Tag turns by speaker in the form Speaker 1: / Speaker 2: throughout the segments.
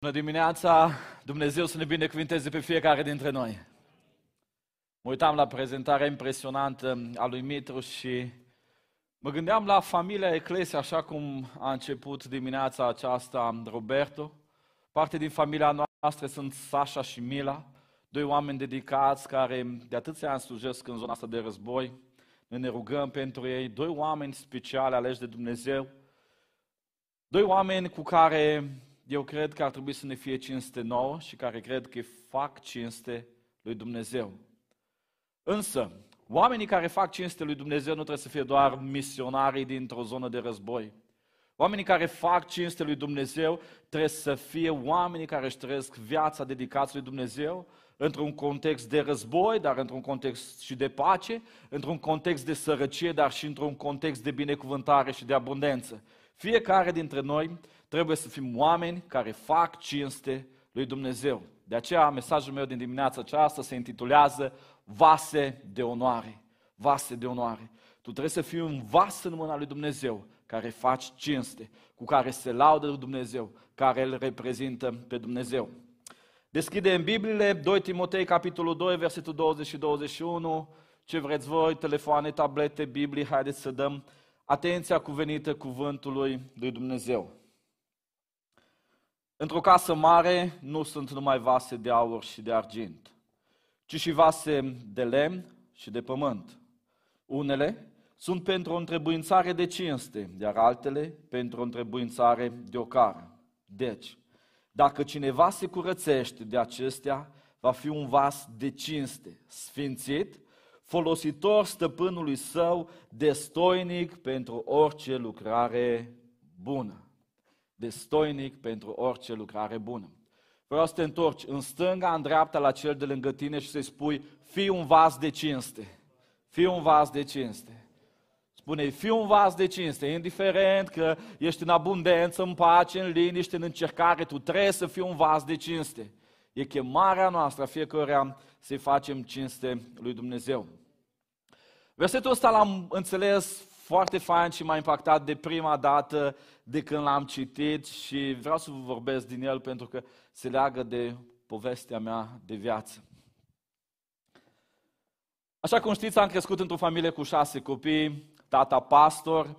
Speaker 1: Bună dimineața! Dumnezeu să ne binecuvinteze pe fiecare dintre noi. Mă uitam la prezentarea impresionantă a lui Mitru și mă gândeam la familia Eclesia, așa cum a început dimineața aceasta Roberto. Parte din familia noastră sunt Sasha și Mila, doi oameni dedicați care de atâția ani slujesc în zona asta de război. Noi ne rugăm pentru ei, doi oameni speciale aleși de Dumnezeu, doi oameni cu care eu cred că ar trebui să ne fie cinste nouă și care cred că fac cinste lui Dumnezeu. Însă, oamenii care fac cinste lui Dumnezeu nu trebuie să fie doar misionarii dintr-o zonă de război. Oamenii care fac cinste lui Dumnezeu trebuie să fie oamenii care își trăiesc viața dedicați lui Dumnezeu într-un context de război, dar într-un context și de pace, într-un context de sărăcie, dar și într-un context de binecuvântare și de abundență. Fiecare dintre noi trebuie să fim oameni care fac cinste lui Dumnezeu. De aceea, mesajul meu din dimineața aceasta se intitulează Vase de onoare. Vase de onoare. Tu trebuie să fii un vas în mâna lui Dumnezeu care faci cinste, cu care se laudă lui Dumnezeu, care îl reprezintă pe Dumnezeu. Deschide în Biblie 2 Timotei, capitolul 2, versetul 20 și 21. Ce vreți voi, telefoane, tablete, Biblie, haideți să dăm atenția cuvenită cuvântului lui Dumnezeu. Într-o casă mare nu sunt numai vase de aur și de argint, ci și vase de lemn și de pământ. Unele sunt pentru o întrebuințare de cinste, iar altele pentru o întrebuințare de ocară. Deci, dacă cineva se curățește de acestea, va fi un vas de cinste, sfințit, folositor stăpânului său, destoinic pentru orice lucrare bună destoinic pentru orice lucrare bună. Vreau să te întorci în stânga, în dreapta, la cel de lângă tine și să-i spui, fii un vas de cinste. Fii un vas de cinste. Spune, fii un vas de cinste, indiferent că ești în abundență, în pace, în liniște, în încercare, tu trebuie să fii un vas de cinste. E chemarea noastră a fiecăruia să-i facem cinste lui Dumnezeu. Versetul ăsta l-am înțeles foarte fain și m-a impactat de prima dată de când l-am citit și vreau să vă vorbesc din el pentru că se leagă de povestea mea de viață. Așa cum știți, am crescut într-o familie cu șase copii, tata pastor,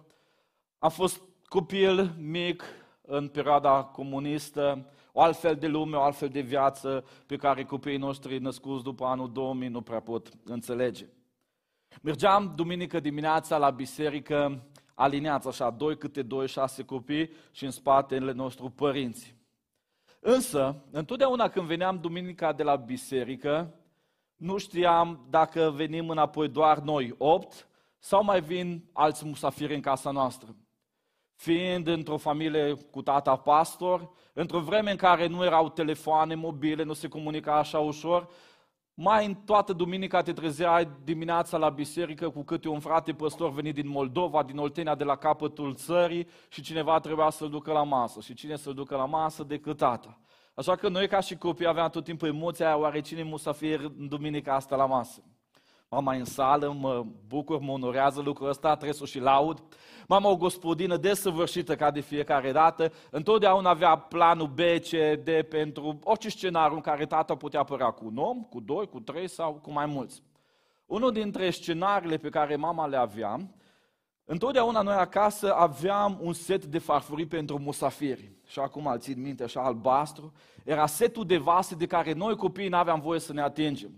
Speaker 1: am fost copil mic în perioada comunistă, o altfel de lume, o altfel de viață pe care copiii noștri născuți după anul 2000 nu prea pot înțelege. Mergeam duminică dimineața la biserică, aliniați așa, doi câte doi, șase copii și în spatele nostru părinți. Însă, întotdeauna când veneam duminica de la biserică, nu știam dacă venim înapoi doar noi opt sau mai vin alți musafiri în casa noastră. Fiind într-o familie cu tata pastor, într-o vreme în care nu erau telefoane mobile, nu se comunica așa ușor, mai în toată duminica te trezeai dimineața la biserică cu câte un frate păstor venit din Moldova, din Oltenia, de la capătul țării și cineva trebuia să-l ducă la masă. Și cine să-l ducă la masă decât tata. Așa că noi ca și copii aveam tot timpul emoția aia, oare cine musafir în duminica asta la masă? Mama în sală, mă bucur, mă onorează lucrul ăsta, trebuie să o și laud. Mama o gospodină desăvârșită ca de fiecare dată, întotdeauna avea planul B, C, D pentru orice scenariu în care tata putea apărea cu un om, cu doi, cu trei sau cu mai mulți. Unul dintre scenariile pe care mama le avea, întotdeauna noi acasă aveam un set de farfurii pentru musafiri. Și acum îl țin minte, așa albastru, era setul de vase de care noi copiii nu aveam voie să ne atingem.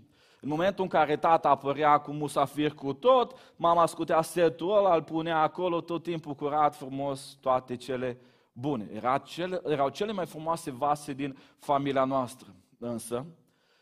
Speaker 1: În momentul în care tata apărea cu musafir cu tot, mama scutea setul ăla, îl punea acolo tot timpul curat, frumos, toate cele bune. Era cele, erau cele mai frumoase vase din familia noastră. Însă,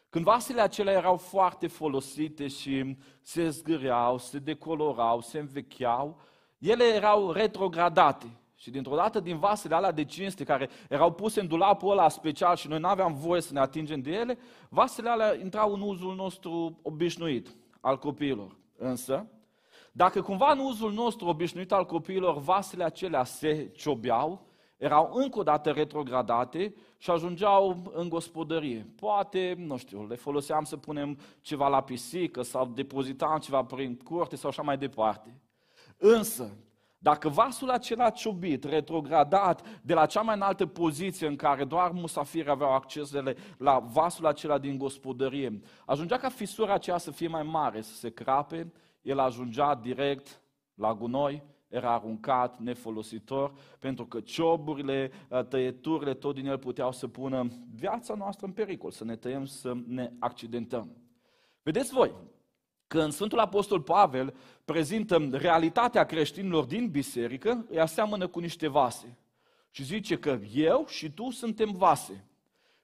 Speaker 1: când vasele acelea erau foarte folosite și se zgâreau, se decolorau, se învecheau, ele erau retrogradate. Și dintr-o dată din vasele alea de cinste care erau puse în dulapul ăla special și noi nu aveam voie să ne atingem de ele, vasele alea intrau în uzul nostru obișnuit al copiilor. Însă, dacă cumva în uzul nostru obișnuit al copiilor vasele acelea se ciobeau, erau încă o dată retrogradate și ajungeau în gospodărie. Poate, nu știu, le foloseam să punem ceva la pisică sau depozitam ceva prin curte sau așa mai departe. Însă, Dacă vasul acela ciubit, retrogradat de la cea mai înaltă poziție în care doar musafiri aveau accesele la vasul acela din gospodărie, ajungea ca fisura aceea să fie mai mare, să se crape, el ajungea direct la gunoi, era aruncat, nefolositor, pentru că cioburile, tăieturile, tot din el puteau să pună viața noastră în pericol, să ne tăiem, să ne accidentăm. Vedeți voi, când Sfântul Apostol Pavel prezintă realitatea creștinilor din biserică, îi aseamănă cu niște vase. Și zice că eu și tu suntem vase.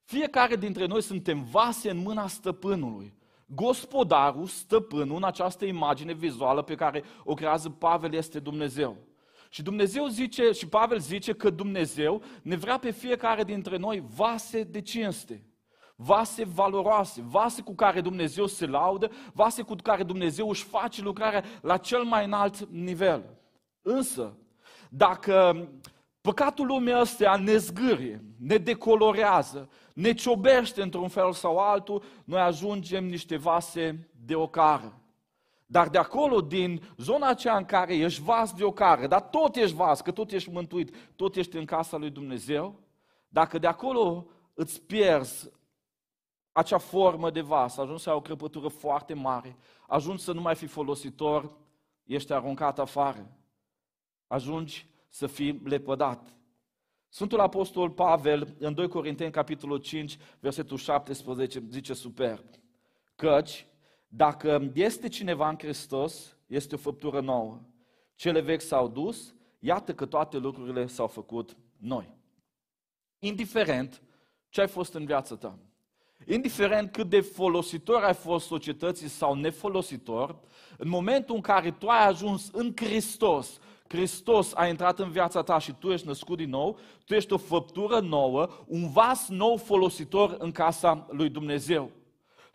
Speaker 1: Fiecare dintre noi suntem vase în mâna stăpânului. Gospodarul, stăpânul, în această imagine vizuală pe care o creează Pavel, este Dumnezeu. Și Dumnezeu zice, și Pavel zice că Dumnezeu ne vrea pe fiecare dintre noi vase de cinste vase valoroase, vase cu care Dumnezeu se laudă, vase cu care Dumnezeu își face lucrarea la cel mai înalt nivel. Însă, dacă păcatul lumii ăstea ne zgârie, ne decolorează, ne ciobește într-un fel sau altul, noi ajungem niște vase de ocară. Dar de acolo, din zona aceea în care ești vas de ocară, dar tot ești vas, că tot ești mântuit, tot ești în casa lui Dumnezeu, dacă de acolo îți pierzi acea formă de vas, ajungi să ai o crăpătură foarte mare, ajungi să nu mai fii folositor, ești aruncat afară, ajungi să fii lepădat. Sfântul Apostol Pavel, în 2 Corinteni, capitolul 5, versetul 17, zice superb, căci dacă este cineva în Hristos, este o făptură nouă. Cele vechi s-au dus, iată că toate lucrurile s-au făcut noi. Indiferent ce ai fost în viața ta, indiferent cât de folositor ai fost societății sau nefolositor, în momentul în care tu ai ajuns în Hristos, Hristos a intrat în viața ta și tu ești născut din nou, tu ești o făptură nouă, un vas nou folositor în casa lui Dumnezeu.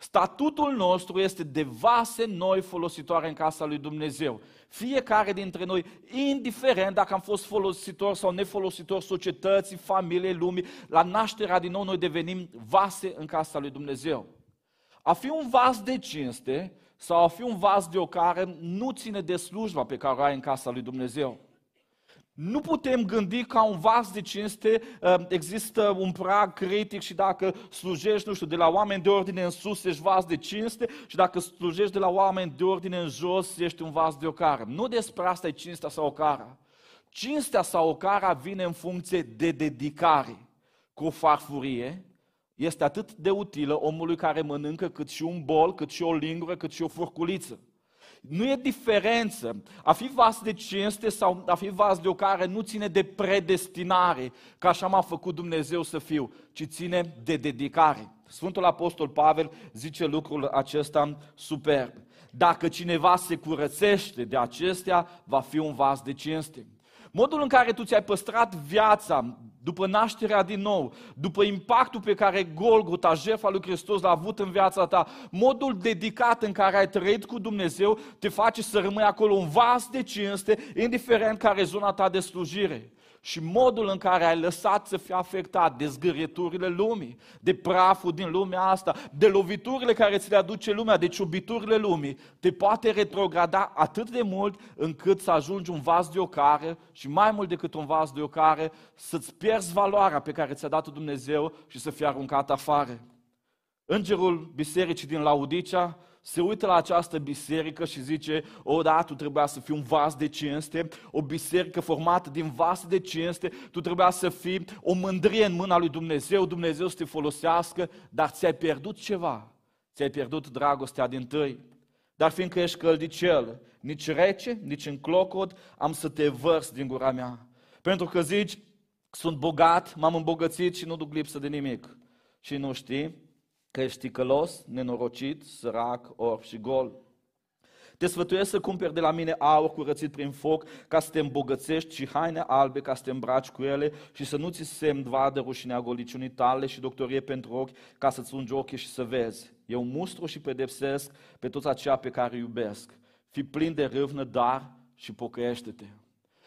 Speaker 1: Statutul nostru este de vase noi folositoare în casa lui Dumnezeu. Fiecare dintre noi, indiferent dacă am fost folositor sau nefolositor societății, familiei, lumii, la nașterea din nou noi devenim vase în casa lui Dumnezeu. A fi un vas de cinste sau a fi un vas de ocare nu ține de slujba pe care o ai în casa lui Dumnezeu. Nu putem gândi ca un vas de cinste, uh, există un prag critic și dacă slujești, nu știu, de la oameni de ordine în sus, ești vas de cinste și dacă slujești de la oameni de ordine în jos, ești un vas de ocară. Nu despre asta e cinstea sau ocara. Cinstea sau ocara vine în funcție de dedicare. Cu o farfurie este atât de utilă omului care mănâncă cât și un bol, cât și o lingură, cât și o furculiță. Nu e diferență. A fi vas de cinste sau a fi vas de o care nu ține de predestinare, ca așa m-a făcut Dumnezeu să fiu, ci ține de dedicare. Sfântul Apostol Pavel zice lucrul acesta superb. Dacă cineva se curățește de acestea, va fi un vas de cinste. Modul în care tu ți-ai păstrat viața după nașterea din nou, după impactul pe care Golgota, jertfa lui Hristos l-a avut în viața ta, modul dedicat în care ai trăit cu Dumnezeu, te face să rămâi acolo un vas de cinste, indiferent care e zona ta de slujire și modul în care ai lăsat să fie afectat de zgârieturile lumii, de praful din lumea asta, de loviturile care ți le aduce lumea, de ciubiturile lumii, te poate retrograda atât de mult încât să ajungi un vas de ocare și mai mult decât un vas de ocare, să-ți pierzi valoarea pe care ți-a dat Dumnezeu și să fii aruncat afară. Îngerul bisericii din Laudicea se uită la această biserică și zice, o, da, tu trebuia să fii un vas de cinste, o biserică formată din vase de cinste, tu trebuia să fii o mândrie în mâna lui Dumnezeu, Dumnezeu să te folosească, dar ți-ai pierdut ceva, ți-ai pierdut dragostea din tăi. Dar fiindcă ești căldicel, nici rece, nici în clocot, am să te vărs din gura mea. Pentru că zici, sunt bogat, m-am îmbogățit și nu duc lipsă de nimic. Și nu știi că ești ticălos, nenorocit, sărac, orb și gol. Te sfătuiesc să cumperi de la mine aur curățit prin foc, ca să te îmbogățești și haine albe, ca să te îmbraci cu ele și să nu ți se vadă rușinea goliciunii tale și doctorie pentru ochi, ca să-ți ungi ochii și să vezi. Eu mustru și pedepsesc pe toți aceia pe care îi iubesc. Fii plin de râvnă, dar și pocăiește-te.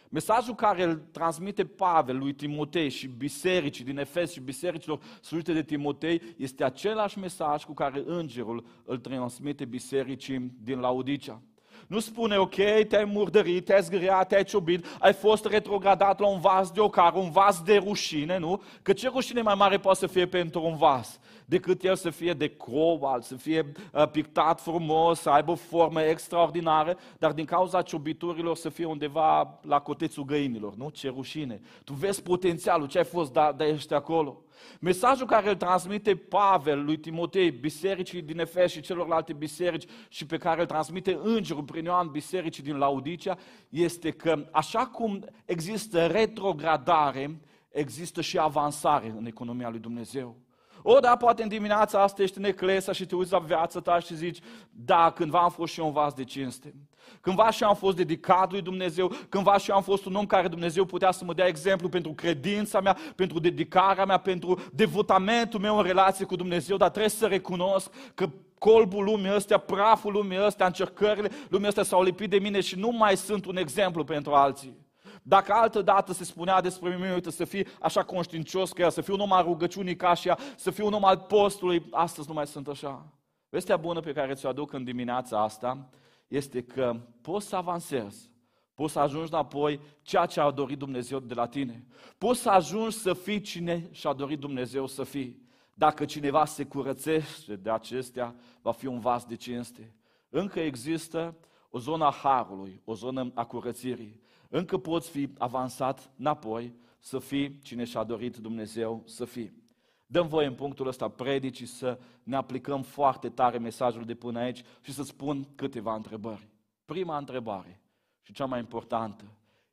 Speaker 1: Mesajul care îl transmite Pavel lui Timotei și bisericii din Efes și bisericilor slujite de Timotei este același mesaj cu care îngerul îl transmite bisericii din Laodicea. Nu spune, ok, te-ai murdărit, te-ai zgâriat, te-ai ciubit, ai fost retrogradat la un vas de ocar, un vas de rușine, nu? Că ce rușine mai mare poate să fie pentru un vas? Decât el să fie de cobalt, să fie uh, pictat frumos, să aibă formă extraordinară, dar din cauza ciubiturilor să fie undeva la cotețul găinilor, nu? Ce rușine! Tu vezi potențialul, ce ai fost, dar da, ești acolo. Mesajul care îl transmite Pavel lui Timotei, bisericii din Efes și celorlalte biserici și pe care îl transmite îngerul prin Ioan bisericii din Laodicea, este că așa cum există retrogradare, există și avansare în economia lui Dumnezeu. O, da, poate în dimineața asta ești în eclesa și te uiți la viața ta și zici, da, cândva am fost și eu un vas de cinste. Cândva și eu am fost dedicat lui Dumnezeu, cândva și eu am fost un om care Dumnezeu putea să mă dea exemplu pentru credința mea, pentru dedicarea mea, pentru devotamentul meu în relație cu Dumnezeu, dar trebuie să recunosc că colbul lumii ăstea, praful lumii ăstea, încercările lumii ăstea s-au lipit de mine și nu mai sunt un exemplu pentru alții. Dacă altă dată se spunea despre mine, uite, să fii așa conștiincios că ea, să fii un om al rugăciunii ca și ea, să fii un om al postului, astăzi nu mai sunt așa. Vestea bună pe care ți-o aduc în dimineața asta este că poți să avansezi, poți să ajungi înapoi ceea ce a dorit Dumnezeu de la tine. Poți să ajungi să fii cine și-a dorit Dumnezeu să fii. Dacă cineva se curățește de acestea, va fi un vas de cinste. Încă există o zonă a harului, o zonă a curățirii. Încă poți fi avansat înapoi să fii cine și-a dorit Dumnezeu să fii. Dăm voie în punctul ăsta predicii să ne aplicăm foarte tare mesajul de până aici și să spun câteva întrebări. Prima întrebare și cea mai importantă.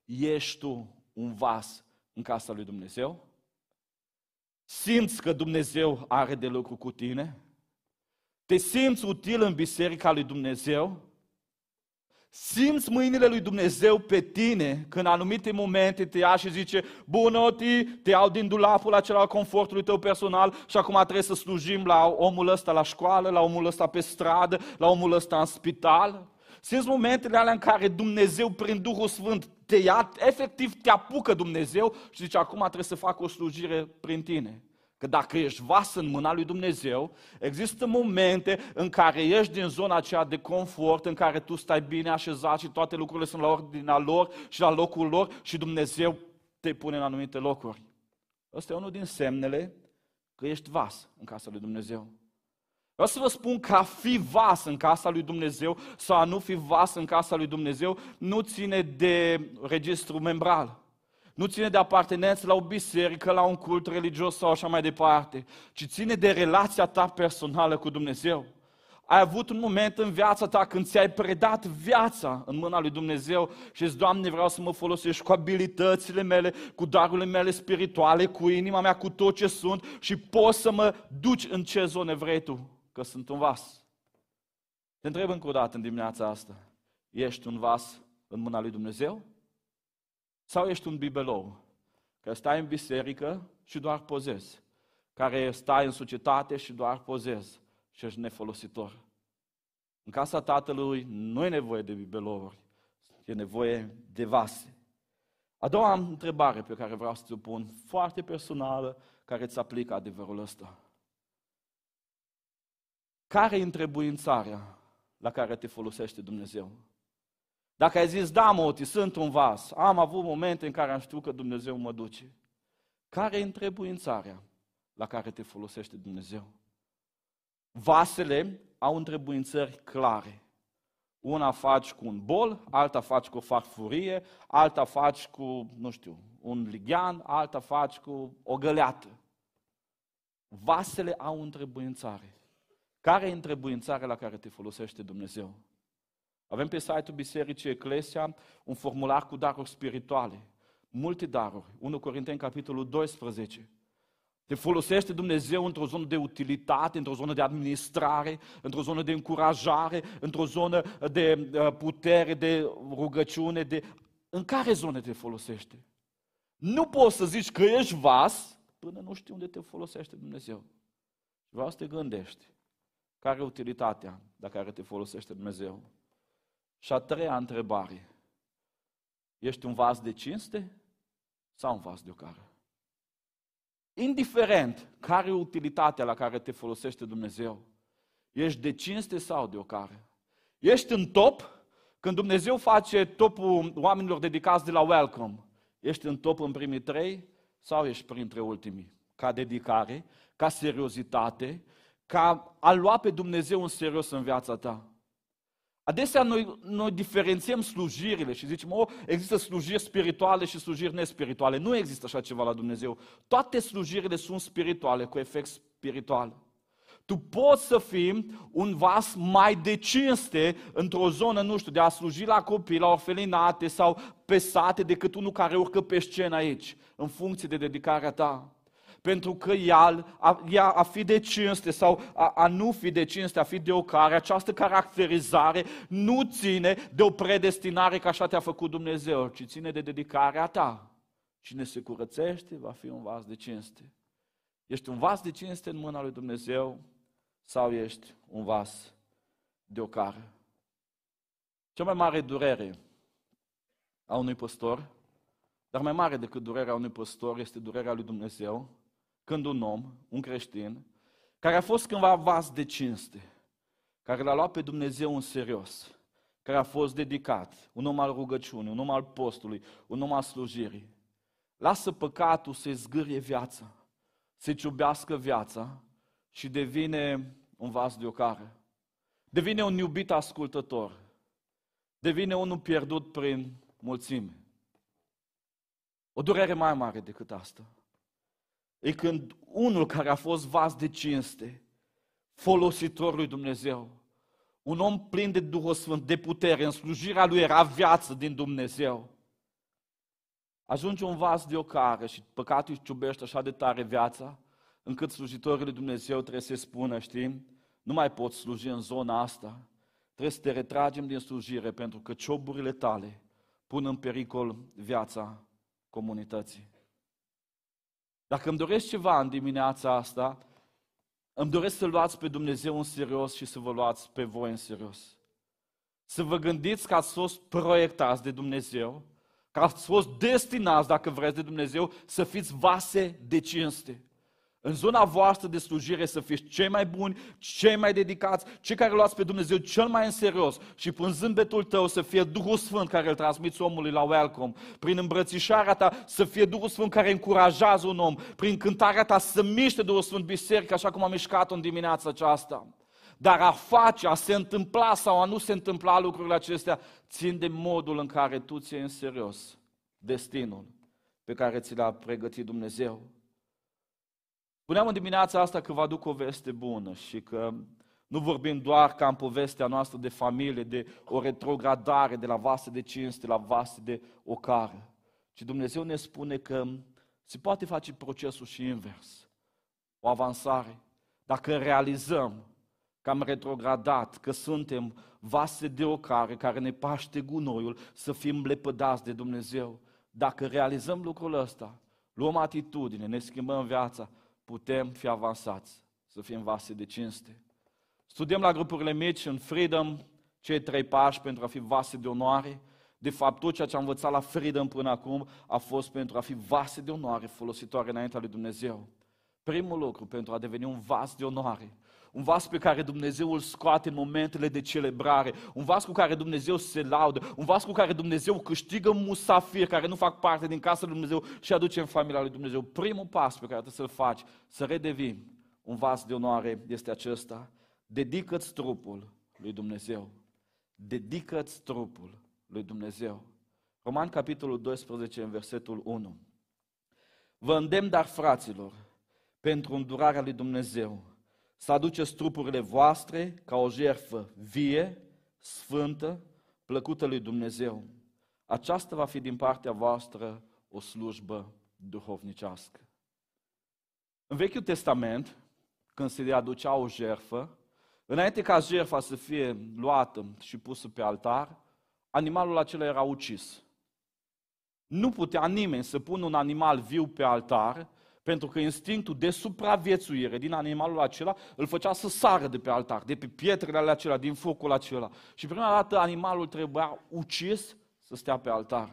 Speaker 1: Ești tu un vas în casa lui Dumnezeu? Simți că Dumnezeu are de lucru cu tine? Te simți util în biserica lui Dumnezeu? Simți mâinile lui Dumnezeu pe tine când anumite momente te ia și zice Bună, ti, te iau din dulapul acela al confortului tău personal și acum trebuie să slujim la omul ăsta la școală, la omul ăsta pe stradă, la omul ăsta în spital. Simți momentele alea în care Dumnezeu prin Duhul Sfânt te ia, efectiv te apucă Dumnezeu și zice acum trebuie să fac o slujire prin tine. Că dacă ești vas în mâna lui Dumnezeu, există momente în care ești din zona aceea de confort, în care tu stai bine așezat și toate lucrurile sunt la ordinea lor și la locul lor și Dumnezeu te pune în anumite locuri. Ăsta e unul din semnele că ești vas în casa lui Dumnezeu. Vreau să vă spun că a fi vas în casa lui Dumnezeu sau a nu fi vas în casa lui Dumnezeu nu ține de registru membral. Nu ține de apartenență la o biserică, la un cult religios sau așa mai departe, ci ține de relația ta personală cu Dumnezeu. Ai avut un moment în viața ta când ți-ai predat viața în mâna lui Dumnezeu și zici, Doamne, vreau să mă folosesc cu abilitățile mele, cu darurile mele spirituale, cu inima mea, cu tot ce sunt și poți să mă duci în ce zone vrei Tu, că sunt un vas. Te întreb încă o dată în dimineața asta, ești un vas în mâna lui Dumnezeu? Sau ești un bibelou, care stai în biserică și doar pozezi, care stai în societate și doar pozezi și ești nefolositor. În casa tatălui nu e nevoie de bibelouri, e nevoie de vase. A doua întrebare pe care vreau să ți-o pun, foarte personală, care îți aplică adevărul ăsta. Care e întrebuințarea la care te folosește Dumnezeu? Dacă ai zis, da, Moti, sunt un vas, am avut momente în care am știut că Dumnezeu mă duce. Care e întrebuințarea la care te folosește Dumnezeu? Vasele au întrebuințări clare. Una faci cu un bol, alta faci cu o farfurie, alta faci cu, nu știu, un lighean, alta faci cu o găleată. Vasele au întrebuințare. Care e întrebuințarea la care te folosește Dumnezeu? Avem pe site-ul Bisericii Eclesia un formular cu daruri spirituale. Multe daruri. 1 Corinteni, capitolul 12. Te folosește Dumnezeu într-o zonă de utilitate, într-o zonă de administrare, într-o zonă de încurajare, într-o zonă de uh, putere, de rugăciune. De... În care zonă te folosește? Nu poți să zici că ești vas până nu știi unde te folosește Dumnezeu. Vreau să te gândești. Care e utilitatea de care te folosește Dumnezeu? Și a treia întrebare. Ești un vas de cinste sau un vas de ocară? Indiferent care e utilitatea la care te folosește Dumnezeu, ești de cinste sau de ocară? Ești în top Când Dumnezeu face topul oamenilor dedicați de la Welcome, ești în top în primii trei sau ești printre ultimii? Ca dedicare, ca seriozitate, ca a lua pe Dumnezeu în serios în viața ta. Adesea noi, noi diferențiem slujirile și zicem, oh, există slujiri spirituale și slujiri nespirituale. Nu există așa ceva la Dumnezeu. Toate slujirile sunt spirituale, cu efect spiritual. Tu poți să fii un vas mai de cinste într-o zonă, nu știu, de a sluji la copii, la orfelinate sau pe sate decât unul care urcă pe scenă aici, în funcție de dedicarea ta. Pentru că ea, a, ea a fi de cinste sau a, a nu fi de cinste, a fi de ocare, această caracterizare nu ține de o predestinare că așa te-a făcut Dumnezeu, ci ține de dedicarea ta. Cine se curățește va fi un vas de cinste. Ești un vas de cinste în mâna lui Dumnezeu sau ești un vas de ocară. Cea mai mare durere a unui păstor, dar mai mare decât durerea unui păstor, este durerea lui Dumnezeu, când un om, un creștin, care a fost cândva vas de cinste, care l-a luat pe Dumnezeu în serios, care a fost dedicat, un om al rugăciunii, un om al postului, un om al slujirii, lasă păcatul să-i zgârie viața, să-i ciubească viața și devine un vas de ocară. Devine un iubit ascultător. Devine unul pierdut prin mulțime. O durere mai mare decât asta. E când unul care a fost vas de cinste, folositor lui Dumnezeu, un om plin de Duhul Sfânt, de putere, în slujirea lui era viață din Dumnezeu. Ajunge un vas de ocară și păcatul își ciubește așa de tare viața, încât slujitorii lui Dumnezeu trebuie să spună, știi, nu mai poți sluji în zona asta, trebuie să te retragem din slujire pentru că cioburile tale pun în pericol viața comunității. Dacă îmi doresc ceva în dimineața asta, îmi doresc să luați pe Dumnezeu în serios și să vă luați pe voi în serios. Să vă gândiți că ați fost proiectați de Dumnezeu, că ați fost destinați, dacă vreți, de Dumnezeu, să fiți vase de cinste în zona voastră de slujire să fiți cei mai buni, cei mai dedicați, cei care luați pe Dumnezeu cel mai în serios și prin zâmbetul tău să fie Duhul Sfânt care îl transmiți omului la welcome, prin îmbrățișarea ta să fie Duhul Sfânt care încurajează un om, prin cântarea ta să miște Duhul Sfânt biserică așa cum a mișcat-o în dimineața aceasta. Dar a face, a se întâmpla sau a nu se întâmpla lucrurile acestea, țin de modul în care tu ți în serios destinul pe care ți l-a pregătit Dumnezeu. Spuneam în dimineața asta că vă aduc o veste bună și că nu vorbim doar ca în povestea noastră de familie, de o retrogradare de la vase de cinste la vase de ocară, ci Dumnezeu ne spune că se poate face procesul și invers, o avansare. Dacă realizăm că am retrogradat, că suntem vase de ocare care ne paște gunoiul, să fim lepădați de Dumnezeu. Dacă realizăm lucrul ăsta, luăm atitudine, ne schimbăm viața, putem fi avansați, să fim vase de cinste. Studiem la grupurile mici în Freedom cei trei pași pentru a fi vase de onoare. De fapt, tot ceea ce am învățat la Freedom până acum a fost pentru a fi vase de onoare folositoare înaintea lui Dumnezeu. Primul lucru pentru a deveni un vas de onoare un vas pe care Dumnezeu îl scoate în momentele de celebrare, un vas cu care Dumnezeu se laudă, un vas cu care Dumnezeu câștigă musafiri care nu fac parte din casa lui Dumnezeu și aduce în familia lui Dumnezeu. Primul pas pe care trebuie să-l faci, să redevii un vas de onoare, este acesta. Dedică-ți trupul lui Dumnezeu. Dedică-ți trupul lui Dumnezeu. Roman, capitolul 12, în versetul 1. Vă îndemn, dar, fraților, pentru îndurarea lui Dumnezeu, să aduceți trupurile voastre ca o jertfă vie, sfântă, plăcută lui Dumnezeu. Aceasta va fi din partea voastră o slujbă duhovnicească. În Vechiul Testament, când se aducea o jertfă, înainte ca jertfa să fie luată și pusă pe altar, animalul acela era ucis. Nu putea nimeni să pună un animal viu pe altar pentru că instinctul de supraviețuire din animalul acela îl făcea să sară de pe altar, de pe pietrele acelea, din focul acela. Și prima dată animalul trebuia ucis să stea pe altar.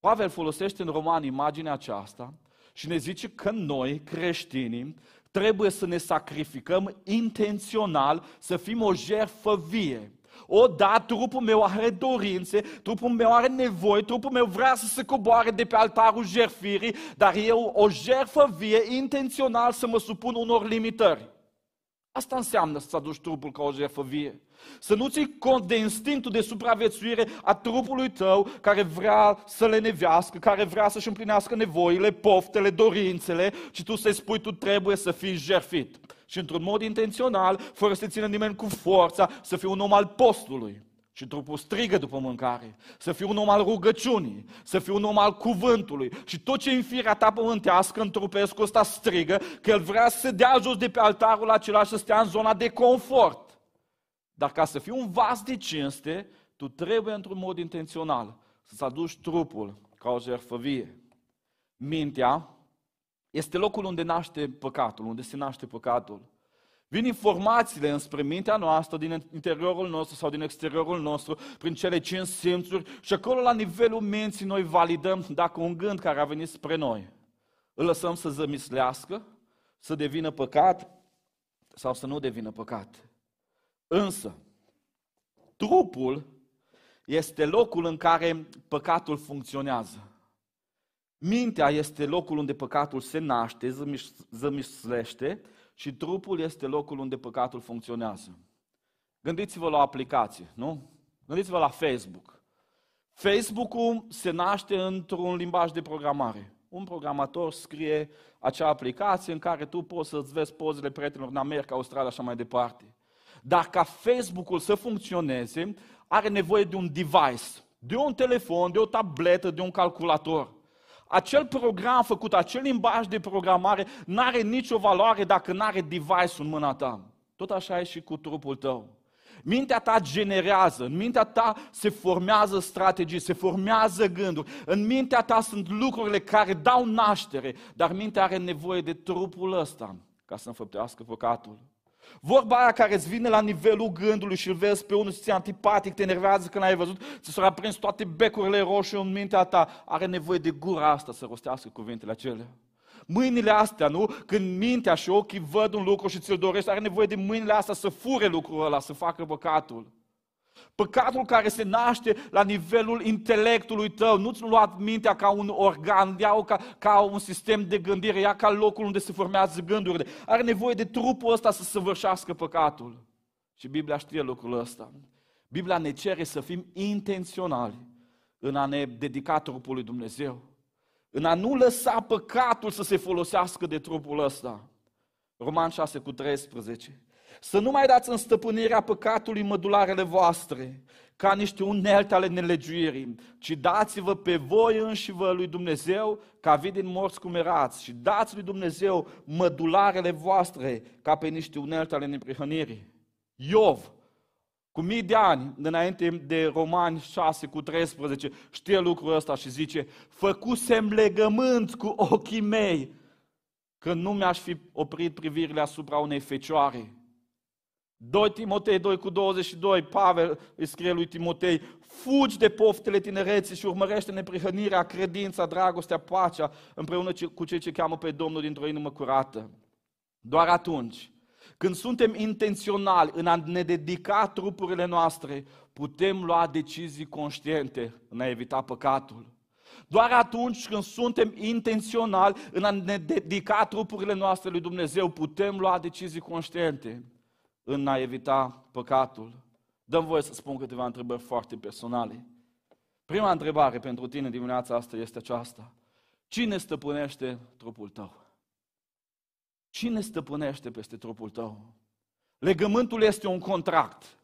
Speaker 1: Pavel folosește în roman imaginea aceasta și ne zice că noi, creștinii, trebuie să ne sacrificăm intențional, să fim o jertfă vie, O, da, trupul meu are dorințe, trupul meu are nevoi, trupul meu vrea să se coboare de pe altarul jerfirii, dar eu, o jerfă vie, intențional să mă supun unor limitări. Asta înseamnă să-ți aduci trupul ca o jertfă vie. Să nu ții cont de instinctul de supraviețuire a trupului tău care vrea să le nevească, care vrea să-și împlinească nevoile, poftele, dorințele, ci tu să-i spui tu trebuie să fii jerfit. Și într-un mod intențional, fără să țină nimeni cu forța, să fii un om al postului. Și trupul strigă după mâncare. Să fii un om al rugăciunii, să fii un om al cuvântului. Și tot ce în firea ta pământească, în trupescul ăsta strigă, că el vrea să se dea jos de pe altarul acela și să stea în zona de confort. Dar ca să fii un vas de cinste, tu trebuie într-un mod intențional să-ți aduci trupul ca o jertfă vie. Mintea este locul unde naște păcatul, unde se naște păcatul. Vin informațiile înspre mintea noastră, din interiorul nostru sau din exteriorul nostru, prin cele cinci simțuri și acolo la nivelul minții noi validăm dacă un gând care a venit spre noi îl lăsăm să zămislească, să devină păcat sau să nu devină păcat. Însă, trupul este locul în care păcatul funcționează. Mintea este locul unde păcatul se naște, zămislește și trupul este locul unde păcatul funcționează. Gândiți-vă la o aplicație, nu? Gândiți-vă la Facebook. Facebook-ul se naște într-un limbaj de programare. Un programator scrie acea aplicație în care tu poți să-ți vezi pozele prietenilor în America, Australia și așa mai departe. Dar ca Facebook-ul să funcționeze, are nevoie de un device, de un telefon, de o tabletă, de un calculator acel program făcut, acel limbaj de programare, nu are nicio valoare dacă nu are device-ul în mâna ta. Tot așa e și cu trupul tău. Mintea ta generează, în mintea ta se formează strategii, se formează gânduri, în mintea ta sunt lucrurile care dau naștere, dar mintea are nevoie de trupul ăsta ca să înfăptească păcatul. Vorba aia care îți vine la nivelul gândului și îl vezi pe unul ți antipatic, te enervează când ai văzut, ți s-au aprins toate becurile roșii în mintea ta. Are nevoie de gura asta să rostească cuvintele acelea. Mâinile astea, nu? Când mintea și ochii văd un lucru și ți-l dorești, are nevoie de mâinile astea să fure lucrul ăla, să facă păcatul. Păcatul care se naște la nivelul intelectului tău, nu-ți lua mintea ca un organ, ia ca, ca un sistem de gândire, ia ca locul unde se formează gândurile. Are nevoie de trupul ăsta să săvârșească păcatul. Și Biblia știe lucrul ăsta. Biblia ne cere să fim intenționali în a ne dedica trupului Dumnezeu. În a nu lăsa păcatul să se folosească de trupul ăsta. Roman 6 cu 13. Să nu mai dați în stăpânirea păcatului mădularele voastre, ca niște unelte ale nelegiuirii, ci dați-vă pe voi înși vă lui Dumnezeu, ca vii din morți cum erați, și dați lui Dumnezeu mădularele voastre, ca pe niște unelte ale neprihănirii. Iov, cu mii de ani înainte de Romani 6 cu 13, știe lucrul ăsta și zice, făcusem legământ cu ochii mei, că nu mi-aș fi oprit privirile asupra unei fecioare 2 Timotei 2 cu 22, Pavel îi scrie lui Timotei, fugi de poftele tinereții și urmărește neprihănirea, credința, dragostea, pacea, împreună cu cei ce cheamă pe Domnul dintr-o inimă curată. Doar atunci, când suntem intenționali în a ne dedica trupurile noastre, putem lua decizii conștiente în a evita păcatul. Doar atunci când suntem intenționali în a ne dedica trupurile noastre lui Dumnezeu, putem lua decizii conștiente în a evita păcatul. Dăm voie să spun câteva întrebări foarte personale. Prima întrebare pentru tine dimineața asta este aceasta. Cine stăpânește trupul tău? Cine stăpânește peste trupul tău? Legământul este un contract.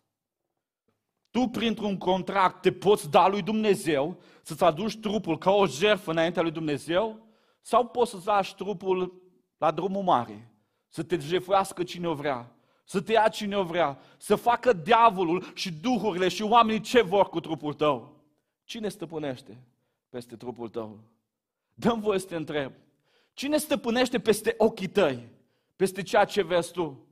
Speaker 1: Tu, printr-un contract, te poți da lui Dumnezeu să-ți aduci trupul ca o jertfă înaintea lui Dumnezeu sau poți să-ți lași trupul la drumul mare, să te jefuiască cine o vrea să te ia cine o vrea, să facă diavolul și duhurile și oamenii ce vor cu trupul tău. Cine stăpânește peste trupul tău? Dăm voie să te întreb. Cine stăpânește peste ochii tăi? Peste ceea ce vezi tu?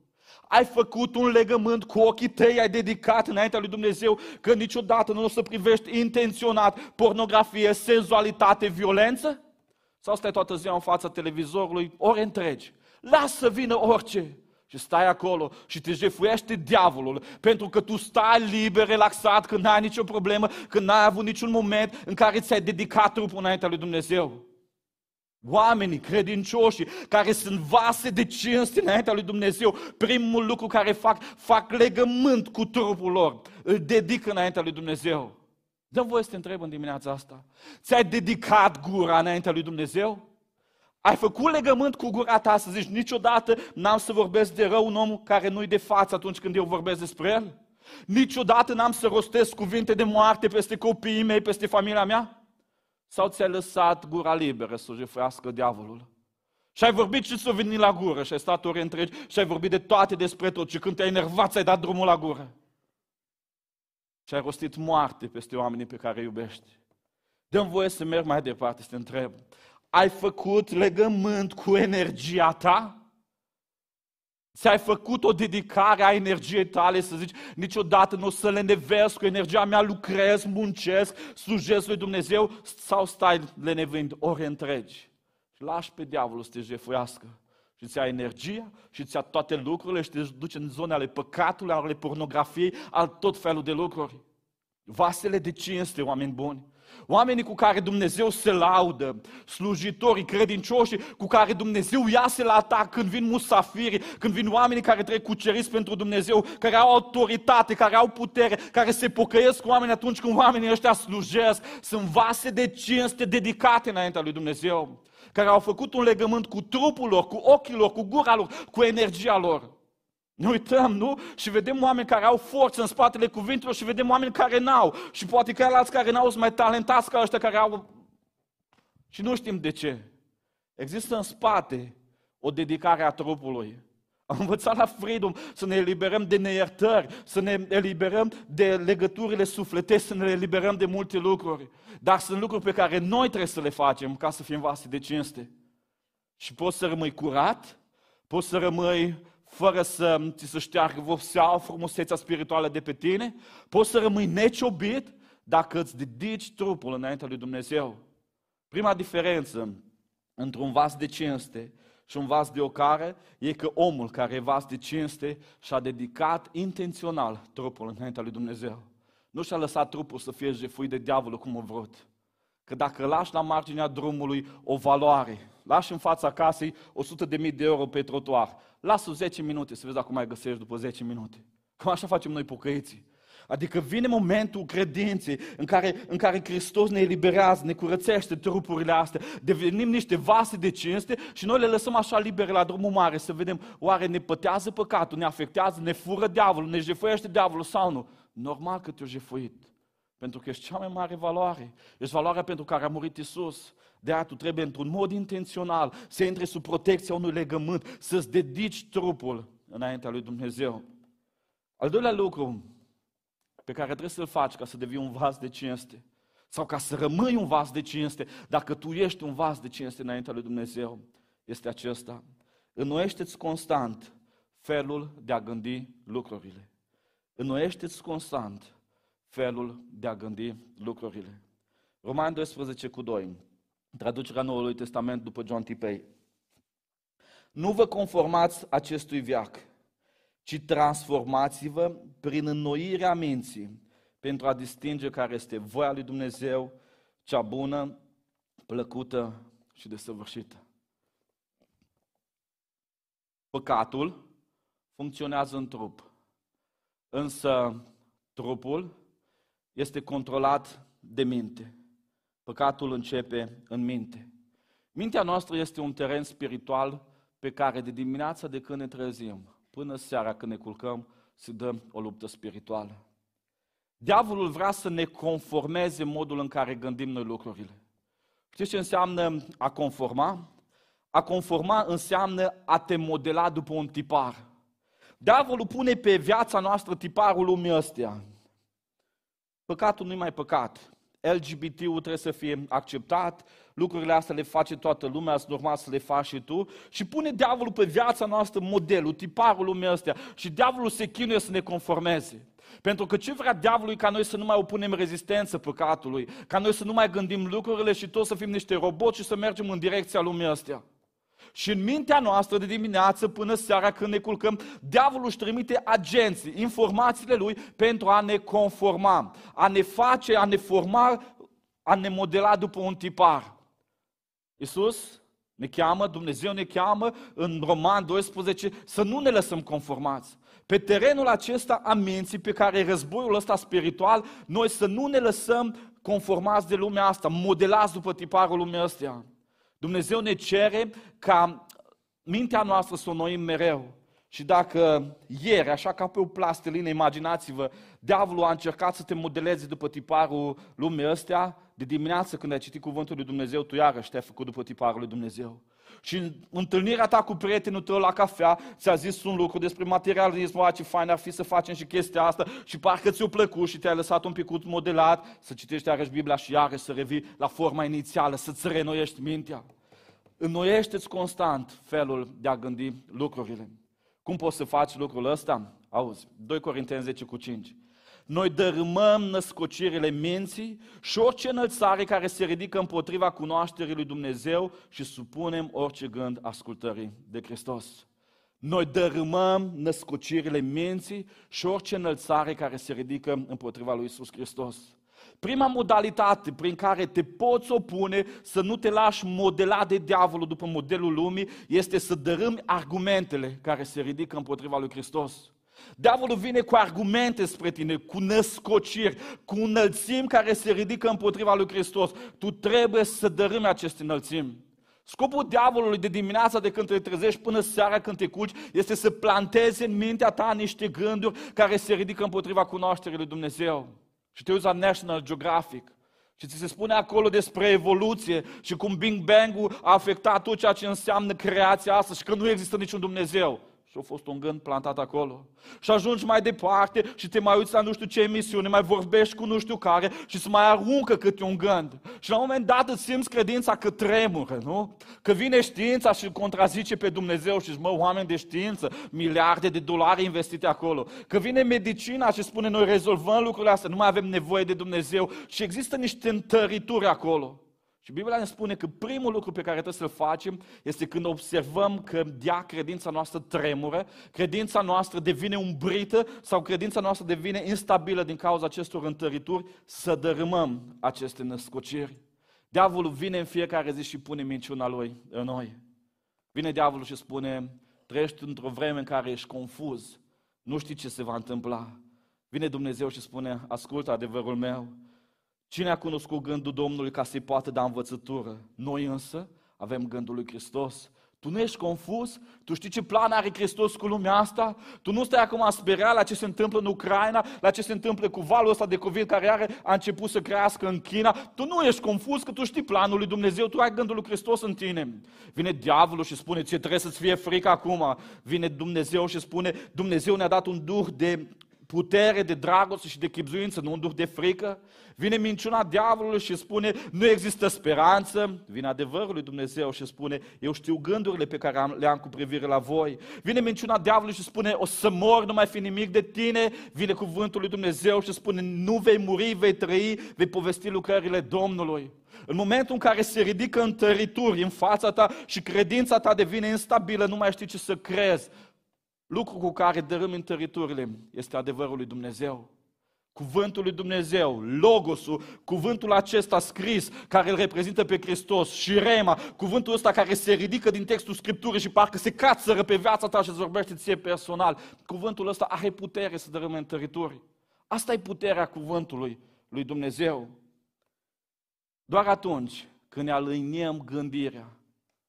Speaker 1: Ai făcut un legământ cu ochii tăi, ai dedicat înaintea lui Dumnezeu că niciodată nu o să privești intenționat pornografie, senzualitate, violență? Sau stai toată ziua în fața televizorului, ore întregi? Lasă să vină orice. Și Și stai acolo și te jefuiește diavolul pentru că tu stai liber, relaxat, când n-ai nicio problemă, când n-ai avut niciun moment în care ți-ai dedicat trupul înaintea lui Dumnezeu. Oamenii credincioși care sunt vase de cinste înaintea lui Dumnezeu, primul lucru care fac, fac legământ cu trupul lor, îl dedică înaintea lui Dumnezeu. Dă voie să te întreb în dimineața asta. Ți-ai dedicat gura înaintea lui Dumnezeu? Ai făcut legământ cu gura ta să zici niciodată n-am să vorbesc de rău un om care nu-i de față atunci când eu vorbesc despre el? Niciodată n-am să rostesc cuvinte de moarte peste copiii mei, peste familia mea? Sau ți-ai lăsat gura liberă să o jefuiască diavolul? Și ai vorbit și să veni la gură și ai stat ore întregi și ai vorbit de toate despre tot și când te-ai enervat ți-ai dat drumul la gură. Și ai rostit moarte peste oamenii pe care îi iubești. Dăm voie să merg mai departe, să te întreb. Ai făcut legământ cu energia ta? Ți-ai făcut o dedicare a energiei tale să zici, niciodată nu o să le nevesc cu energia mea, lucrez, muncesc, slujesc lui Dumnezeu sau stai lenevind ore întregi și lași pe diavolul să te jefuiască și îți ia energia și îți ia toate lucrurile și te duce în zone ale păcatului, ale pornografiei, al tot felul de lucruri. Vasele de cinste, oameni buni. Oamenii cu care Dumnezeu se laudă, slujitorii, credincioși, cu care Dumnezeu iase la atac când vin musafiri, când vin oamenii care trec cuceriți pentru Dumnezeu, care au autoritate, care au putere, care se pocăiesc cu oamenii atunci când oamenii ăștia slujesc. Sunt vase de cinste dedicate înaintea lui Dumnezeu, care au făcut un legământ cu trupul lor, cu ochii lor, cu gura lor, cu energia lor. Ne uităm, nu? Și vedem oameni care au forță în spatele cuvintelor și vedem oameni care n-au. Și poate că alți care n-au sunt mai talentați ca ăștia care au... Și nu știm de ce. Există în spate o dedicare a trupului. Am învățat la Freedom să ne eliberăm de neiertări, să ne eliberăm de legăturile sufletești, să ne eliberăm de multe lucruri. Dar sunt lucruri pe care noi trebuie să le facem ca să fim vase de cinste. Și poți să rămâi curat, poți să rămâi fără să ți se șteargă vopseaua, frumusețea spirituală de pe tine, poți să rămâi neciobit dacă îți dedici trupul înaintea lui Dumnezeu. Prima diferență între un vas de cinste și un vas de ocare e că omul care e vas de cinste și-a dedicat intențional trupul înaintea lui Dumnezeu. Nu și-a lăsat trupul să fie jefuit de diavolul cum a vrut. Că dacă lași la marginea drumului o valoare, lași în fața casei 100 de mii de euro pe trotuar, lasă 10 minute să vezi dacă mai găsești după 10 minute. Cam așa facem noi pocăiții. Adică vine momentul credinței în care, în care Hristos ne eliberează, ne curățește trupurile astea, devenim niște vase de cinste și noi le lăsăm așa libere la drumul mare să vedem oare ne pătează păcatul, ne afectează, ne fură diavolul, ne jefuiește diavolul sau nu. Normal că te-a jefuit. Pentru că ești cea mai mare valoare. Ești valoarea pentru care a murit Isus. De aia tu trebuie într-un mod intențional să intri sub protecția unui legământ, să-ți dedici trupul înaintea lui Dumnezeu. Al doilea lucru pe care trebuie să-l faci ca să devii un vas de cinste, sau ca să rămâi un vas de cinste, dacă tu ești un vas de cinste înaintea lui Dumnezeu, este acesta. Înnoiește-ți constant felul de a gândi lucrurile. Înnoiește-ți constant felul de a gândi lucrurile. Roman 12 cu 2, traducerea Noului Testament după John Tipei. Nu vă conformați acestui viac, ci transformați-vă prin înnoirea minții pentru a distinge care este voia lui Dumnezeu, cea bună, plăcută și desăvârșită. Păcatul funcționează în trup, însă trupul este controlat de minte. Păcatul începe în minte. Mintea noastră este un teren spiritual pe care de dimineața de când ne trezim până seara când ne culcăm se dă o luptă spirituală. Diavolul vrea să ne conformeze modul în care gândim noi lucrurile. Știți ce înseamnă a conforma? A conforma înseamnă a te modela după un tipar. Diavolul pune pe viața noastră tiparul lumii ăstea. Păcatul nu-i mai păcat. LGBT-ul trebuie să fie acceptat, lucrurile astea le face toată lumea, sunt normal să le faci și tu. Și pune diavolul pe viața noastră modelul, tiparul lumii astea. Și diavolul se chinuie să ne conformeze. Pentru că ce vrea diavolul e ca noi să nu mai opunem rezistență păcatului, ca noi să nu mai gândim lucrurile și toți să fim niște roboți și să mergem în direcția lumii astea. Și în mintea noastră de dimineață până seara când ne culcăm, diavolul își trimite agenții, informațiile lui pentru a ne conforma, a ne face, a ne forma, a ne modela după un tipar. Iisus ne cheamă, Dumnezeu ne cheamă în Roman 12 să nu ne lăsăm conformați. Pe terenul acesta a minții pe care e războiul ăsta spiritual, noi să nu ne lăsăm conformați de lumea asta, modelați după tiparul lumea astea. Dumnezeu ne cere ca mintea noastră să o noim mereu. Și dacă ieri, așa ca pe o plastilină, imaginați-vă, diavolul a încercat să te modeleze după tiparul lumii astea, de dimineață când ai citit cuvântul lui Dumnezeu, tu iarăși te-ai făcut după tiparul lui Dumnezeu. Și în întâlnirea ta cu prietenul tău la cafea, ți-a zis un lucru despre materialism, ce fain ar fi să facem și chestia asta și parcă ți-o plăcut și te-ai lăsat un pic modelat, să citești iarăși Biblia și iarăși să revii la forma inițială, să-ți renoiești mintea. Înnoiește-ți constant felul de a gândi lucrurile. Cum poți să faci lucrul ăsta? Auzi, 2 Corinteni 10 cu 5. Noi dărâmăm născocirile minții și orice înălțare care se ridică împotriva cunoașterii lui Dumnezeu și supunem orice gând ascultării de Hristos. Noi dărâmăm născocirile minții și orice înălțare care se ridică împotriva lui Isus Hristos. Prima modalitate prin care te poți opune să nu te lași modelat de diavolul după modelul lumii este să dărâmi argumentele care se ridică împotriva lui Hristos. Diavolul vine cu argumente spre tine, cu născociri, cu înălțimi care se ridică împotriva lui Hristos. Tu trebuie să dărâmi aceste înălțimi. Scopul diavolului de dimineața de când te trezești până seara când te culci este să planteze în mintea ta niște gânduri care se ridică împotriva cunoașterii lui Dumnezeu. Și te uiți la National Geographic și ți se spune acolo despre evoluție și cum Big Bang-ul a afectat tot ceea ce înseamnă creația asta și că nu există niciun Dumnezeu. Și a fost un gând plantat acolo. Și ajungi mai departe și te mai uiți la nu știu ce emisiune, mai vorbești cu nu știu care și să mai aruncă câte un gând. Și la un moment dat îți simți credința că tremură, nu? Că vine știința și contrazice pe Dumnezeu și mă, oameni de știință, miliarde de dolari investite acolo. Că vine medicina și spune noi rezolvăm lucrurile astea, nu mai avem nevoie de Dumnezeu și există niște întărituri acolo. Și Biblia ne spune că primul lucru pe care trebuie să-l facem este când observăm că dea credința noastră tremură, credința noastră devine umbrită sau credința noastră devine instabilă din cauza acestor întărituri, să dărâmăm aceste născociri. Diavolul vine în fiecare zi și pune minciuna lui în noi. Vine diavolul și spune, trăiești într-o vreme în care ești confuz, nu știi ce se va întâmpla. Vine Dumnezeu și spune, ascultă adevărul meu, Cine a cunoscut gândul Domnului ca să-i poată da învățătură? Noi însă avem gândul lui Hristos. Tu nu ești confuz? Tu știi ce plan are Hristos cu lumea asta? Tu nu stai acum a speria la ce se întâmplă în Ucraina, la ce se întâmplă cu valul ăsta de COVID care are, a început să crească în China. Tu nu ești confuz că tu știi planul lui Dumnezeu, tu ai gândul lui Hristos în tine. Vine diavolul și spune, ce trebuie să-ți fie frică acum. Vine Dumnezeu și spune, Dumnezeu ne-a dat un duh de putere, de dragoste și de chipzuință, nu un duh de frică. Vine minciuna diavolului și spune, nu există speranță. Vine adevărul lui Dumnezeu și spune, eu știu gândurile pe care le am cu privire la voi. Vine minciuna diavolului și spune, o să mor, nu mai fi nimic de tine. Vine cuvântul lui Dumnezeu și spune, nu vei muri, vei trăi, vei povesti lucrările Domnului. În momentul în care se ridică întărituri în fața ta și credința ta devine instabilă, nu mai știi ce să crezi. Lucru cu care dărâm întăriturile este adevărul lui Dumnezeu. Cuvântul lui Dumnezeu, Logosul, cuvântul acesta scris, care îl reprezintă pe Hristos și Rema, cuvântul ăsta care se ridică din textul Scripturii și parcă se cațără pe viața ta și îți vorbește ție personal. Cuvântul ăsta are putere să dărâme întărituri. Asta e puterea cuvântului lui Dumnezeu. Doar atunci când ne aliniem gândirea,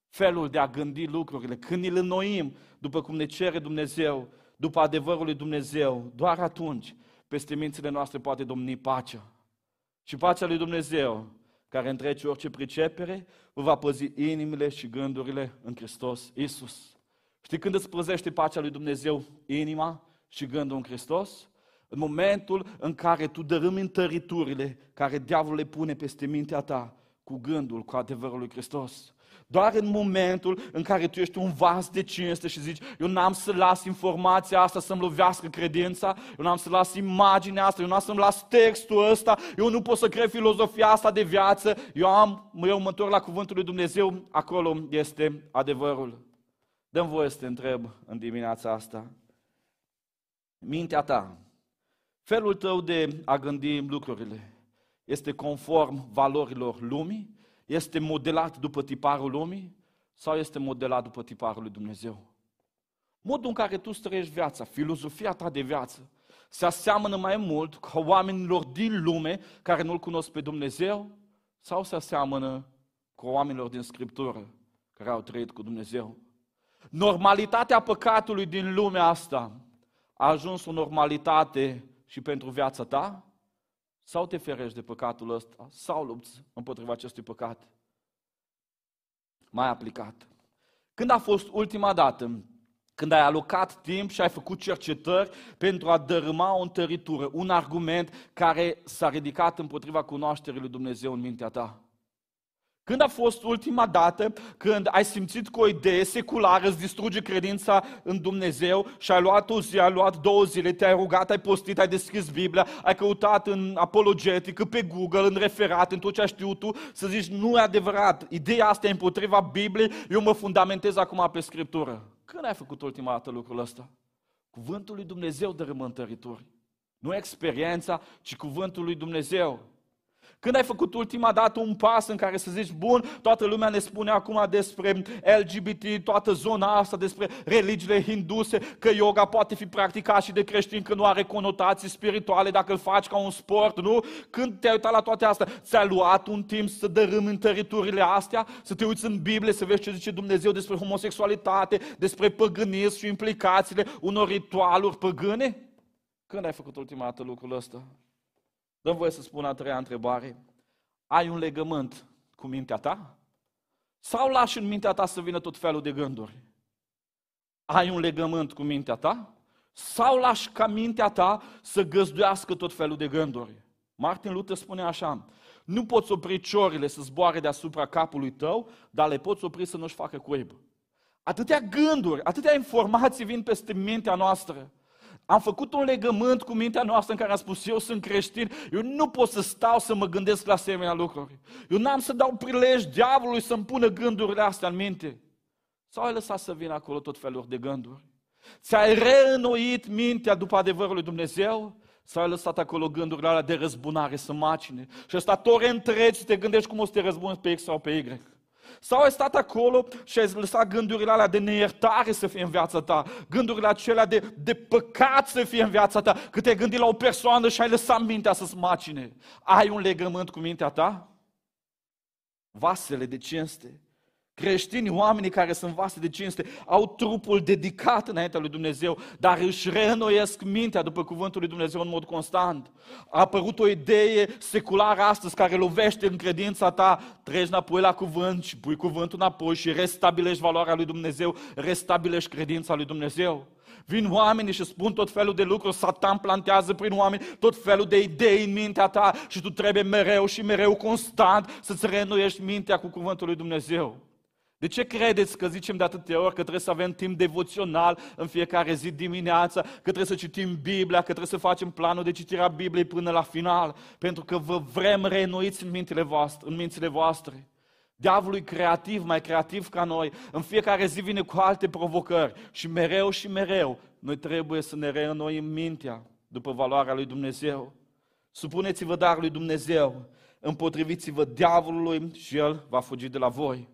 Speaker 1: felul de a gândi lucrurile, când îl înnoim după cum ne cere Dumnezeu, după adevărul lui Dumnezeu, doar atunci peste mințile noastre poate domni pacea. Și pacea lui Dumnezeu, care întrece orice pricepere, vă va păzi inimile și gândurile în Hristos Isus. Știi când îți păzește pacea lui Dumnezeu inima și gândul în Hristos? În momentul în care tu dărâmi întăriturile care diavolul le pune peste mintea ta cu gândul, cu adevărul lui Hristos. Doar în momentul în care tu ești un vas de cinste și zici, eu n-am să las informația asta să-mi lovească credința, eu n-am să las imaginea asta, eu n-am să-mi las textul ăsta, eu nu pot să cred filozofia asta de viață, eu am, eu mă întorc la cuvântul lui Dumnezeu, acolo este adevărul. Dăm voie să te întreb în dimineața asta. Mintea ta, felul tău de a gândi lucrurile, este conform valorilor lumii? Este modelat după tiparul lumii? Sau este modelat după tiparul lui Dumnezeu? Modul în care tu străiești viața, filozofia ta de viață, se aseamănă mai mult cu oamenilor din lume care nu-L cunosc pe Dumnezeu sau se aseamănă cu oamenilor din Scriptură care au trăit cu Dumnezeu? Normalitatea păcatului din lumea asta a ajuns o normalitate și pentru viața ta? Sau te ferești de păcatul ăsta, sau lupți împotriva acestui păcat. Mai aplicat. Când a fost ultima dată când ai alocat timp și ai făcut cercetări pentru a dărâma o întăritură, un argument care s-a ridicat împotriva cunoașterii lui Dumnezeu în mintea ta? Când a fost ultima dată când ai simțit că o idee seculară îți distruge credința în Dumnezeu și ai luat o zi, ai luat două zile, te-ai rugat, ai postit, ai deschis Biblia, ai căutat în apologetică, pe Google, în referat, în tot ce ai știut tu, să zici, nu e adevărat, ideea asta e împotriva Bibliei, eu mă fundamentez acum pe Scriptură. Când ai făcut ultima dată lucrul ăsta? Cuvântul lui Dumnezeu dărâmă întărituri. Nu experiența, ci cuvântul lui Dumnezeu. Când ai făcut ultima dată un pas în care să zici, bun, toată lumea ne spune acum despre LGBT, toată zona asta, despre religiile hinduse, că yoga poate fi practicat și de creștini, că nu are conotații spirituale dacă îl faci ca un sport, nu? Când te-ai uitat la toate astea, ți-a luat un timp să dărâmi întăriturile astea, să te uiți în Biblie, să vezi ce zice Dumnezeu despre homosexualitate, despre păgânism și implicațiile unor ritualuri păgâne? Când ai făcut ultima dată lucrul ăsta? Dăm voie să spun a treia întrebare. Ai un legământ cu mintea ta? Sau lași în mintea ta să vină tot felul de gânduri? Ai un legământ cu mintea ta? Sau lași ca mintea ta să găzduiască tot felul de gânduri? Martin Luther spune așa, nu poți opri ciorile să zboare deasupra capului tău, dar le poți opri să nu-și facă cuib. Atâtea gânduri, atâtea informații vin peste mintea noastră. Am făcut un legământ cu mintea noastră în care am spus, eu sunt creștin, eu nu pot să stau să mă gândesc la asemenea lucruri. Eu n-am să dau prilej diavolului să-mi pună gândurile astea în minte. Sau ai lăsat să vină acolo tot felul de gânduri? Ți-ai reînnoit mintea după adevărul lui Dumnezeu? Sau ai lăsat acolo gândurile alea de răzbunare să macine? Și ăsta ore întregi te gândești cum o să te răzbuni pe X sau pe Y. Sau ai stat acolo și ai lăsat gândurile alea de neiertare să fie în viața ta, gândurile acelea de, de păcat să fie în viața ta, că te-ai gândit la o persoană și ai lăsat mintea să-ți macine. Ai un legământ cu mintea ta? Vasele de cinste Creștinii, oamenii care sunt vase de cinste, au trupul dedicat înaintea lui Dumnezeu, dar își reînnoiesc mintea după cuvântul lui Dumnezeu în mod constant. A apărut o idee seculară astăzi care lovește în credința ta, treci înapoi la cuvânt și pui cuvântul înapoi și restabilești valoarea lui Dumnezeu, restabilești credința lui Dumnezeu. Vin oamenii și spun tot felul de lucruri, Satan plantează prin oameni tot felul de idei în mintea ta și tu trebuie mereu și mereu constant să-ți reînnoiești mintea cu cuvântul lui Dumnezeu. De ce credeți că zicem de atâtea ori că trebuie să avem timp devoțional în fiecare zi dimineața, că trebuie să citim Biblia, că trebuie să facem planul de citire a Bibliei până la final? Pentru că vă vrem reînnoiți în mințile voastre. În mințile voastre. Diavolul e creativ, mai creativ ca noi. În fiecare zi vine cu alte provocări. Și mereu și mereu noi trebuie să ne reînnoim mintea după valoarea lui Dumnezeu. Supuneți-vă darul lui Dumnezeu, împotriviți-vă diavolului și el va fugi de la voi.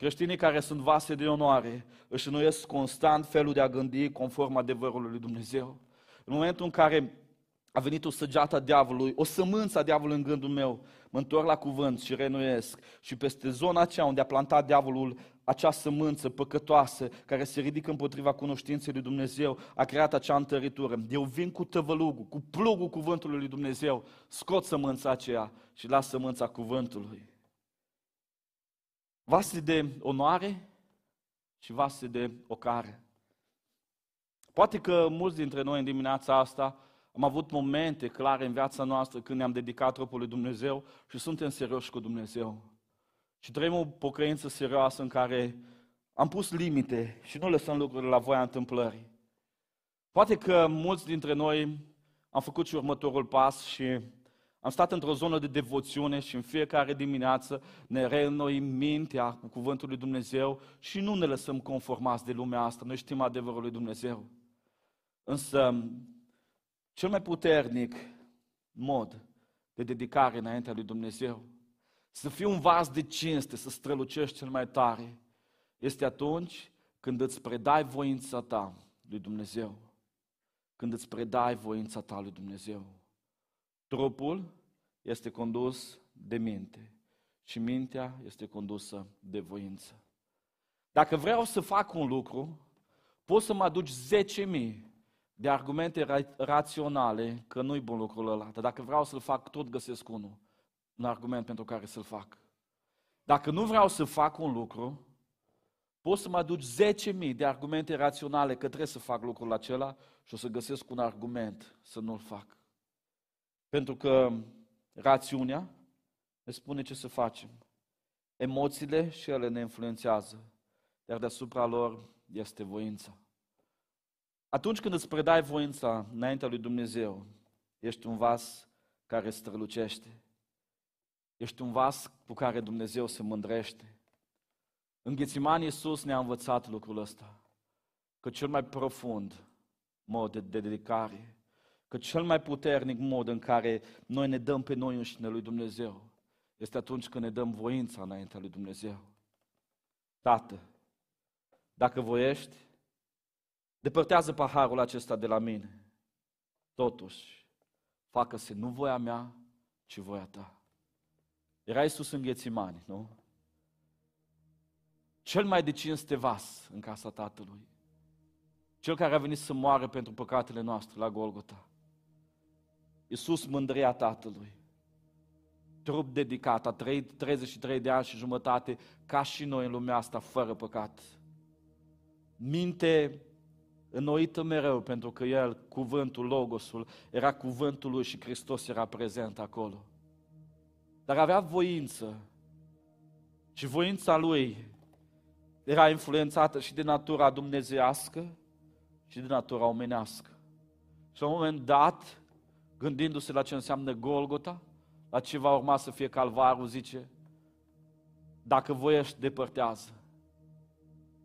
Speaker 1: Creștinii care sunt vase de onoare își înnoiesc constant felul de a gândi conform adevărului lui Dumnezeu. În momentul în care a venit o săgeată a diavolului, o sămânță a diavolului în gândul meu, mă întorc la cuvânt și renuiesc. Și peste zona aceea unde a plantat diavolul acea sămânță păcătoasă care se ridică împotriva cunoștinței lui Dumnezeu, a creat acea întăritură. Eu vin cu tăvălugul, cu plugul cuvântului lui Dumnezeu, scot sămânța aceea și las sămânța cuvântului vase de onoare și vase de ocare. Poate că mulți dintre noi în dimineața asta am avut momente clare în viața noastră când ne-am dedicat trupul lui Dumnezeu și suntem serioși cu Dumnezeu. Și trăim o pocăință serioasă în care am pus limite și nu lăsăm lucrurile la voia întâmplării. Poate că mulți dintre noi am făcut și următorul pas și am stat într-o zonă de devoțiune și în fiecare dimineață ne reînnoim mintea cu Cuvântul lui Dumnezeu și nu ne lăsăm conformați de lumea asta. Noi știm adevărul lui Dumnezeu. Însă, cel mai puternic mod de dedicare înaintea lui Dumnezeu, să fii un vas de cinste, să strălucești cel mai tare, este atunci când îți predai voința ta lui Dumnezeu. Când îți predai voința ta lui Dumnezeu. Trupul este condus de minte și mintea este condusă de voință. Dacă vreau să fac un lucru, poți să mă aduci 10.000 de argumente ra- raționale că nu-i bun lucrul ăla. Dar dacă vreau să-l fac, tot găsesc unul, un argument pentru care să-l fac. Dacă nu vreau să fac un lucru, poți să mă aduci 10.000 de argumente raționale că trebuie să fac lucrul acela și o să găsesc un argument să nu-l fac. Pentru că rațiunea ne spune ce să facem. Emoțiile și ele ne influențează, iar deasupra lor este voința. Atunci când îți predai voința înaintea lui Dumnezeu, ești un vas care strălucește. Ești un vas cu care Dumnezeu se mândrește. În Ghețimani Iisus ne-a învățat lucrul ăsta. Că cel mai profund mod de dedicare, că cel mai puternic mod în care noi ne dăm pe noi înșine lui Dumnezeu, este atunci când ne dăm voința înaintea lui Dumnezeu. Tată, dacă voiești, Depărtează paharul acesta de la mine. Totuși, facă-se nu voia mea, ci voia ta. Era Iisus în Ghețimani, nu? Cel mai de cinste vas în casa Tatălui. Cel care a venit să moară pentru păcatele noastre la Golgota. Iisus mândria Tatălui. Trup dedicat, a trăit 33 de ani și jumătate, ca și noi în lumea asta, fără păcat. Minte înnoită mereu, pentru că El, cuvântul, Logosul, era cuvântul Lui și Hristos era prezent acolo. Dar avea voință și voința Lui era influențată și de natura dumnezească și de natura omenească. Și la un moment dat, gândindu-se la ce înseamnă Golgota, la ce va urma să fie calvarul, zice, dacă voiești, depărtează.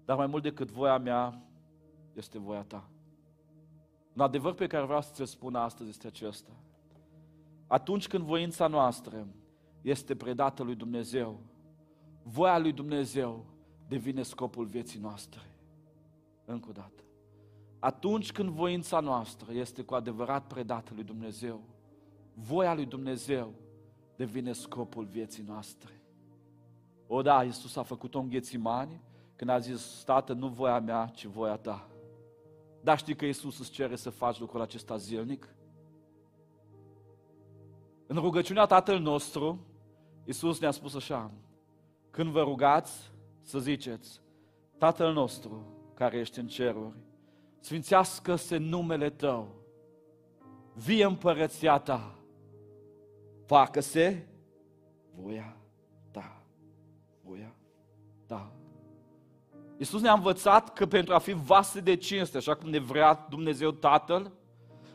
Speaker 1: Dar mai mult decât voia mea, este voia ta. Un adevăr pe care vreau să ți-l spun astăzi este acesta. Atunci când voința noastră este predată lui Dumnezeu, voia lui Dumnezeu devine scopul vieții noastre. Încă o dată. Atunci când voința noastră este cu adevărat predată lui Dumnezeu, voia lui Dumnezeu devine scopul vieții noastre. O, da, Iisus a făcut-o în Ghețimani când a zis, Tată, nu voia mea, ci voia ta. Dar știi că Iisus îți cere să faci lucrul acesta zilnic? În rugăciunea Tatăl nostru, Iisus ne-a spus așa, când vă rugați, să ziceți, Tatăl nostru care ești în ceruri, sfințească-se numele Tău, vie împărăția Ta, facă-se voia Ta, voia Ta. Iisus ne-a învățat că pentru a fi vase de cinste, așa cum ne vrea Dumnezeu Tatăl,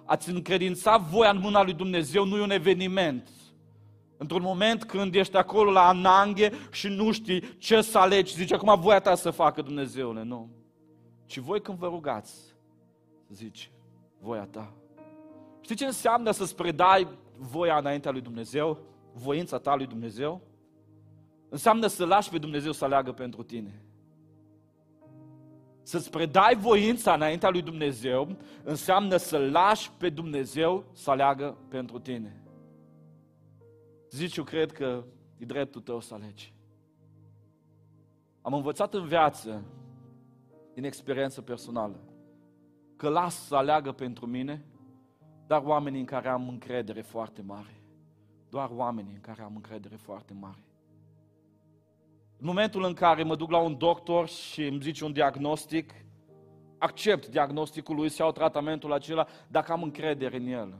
Speaker 1: ați încredința voia în mâna lui Dumnezeu nu e un eveniment. Într-un moment când ești acolo la ananghe și nu știi ce să alegi, zice acum voia ta să facă Dumnezeule, nu. Ci voi când vă rugați, zici, voia ta. Știi ce înseamnă să-ți predai voia înaintea lui Dumnezeu? Voința ta lui Dumnezeu? Înseamnă să lași pe Dumnezeu să aleagă pentru tine. Să-ți predai voința înaintea lui Dumnezeu înseamnă să lași pe Dumnezeu să aleagă pentru tine. Zici, eu cred că e dreptul tău să alegi. Am învățat în viață, din experiență personală, că las să aleagă pentru mine dar oamenii în care am încredere foarte mare. Doar oamenii în care am încredere foarte mare. În momentul în care mă duc la un doctor și îmi zice un diagnostic, accept diagnosticul lui, să iau tratamentul acela dacă am încredere în el.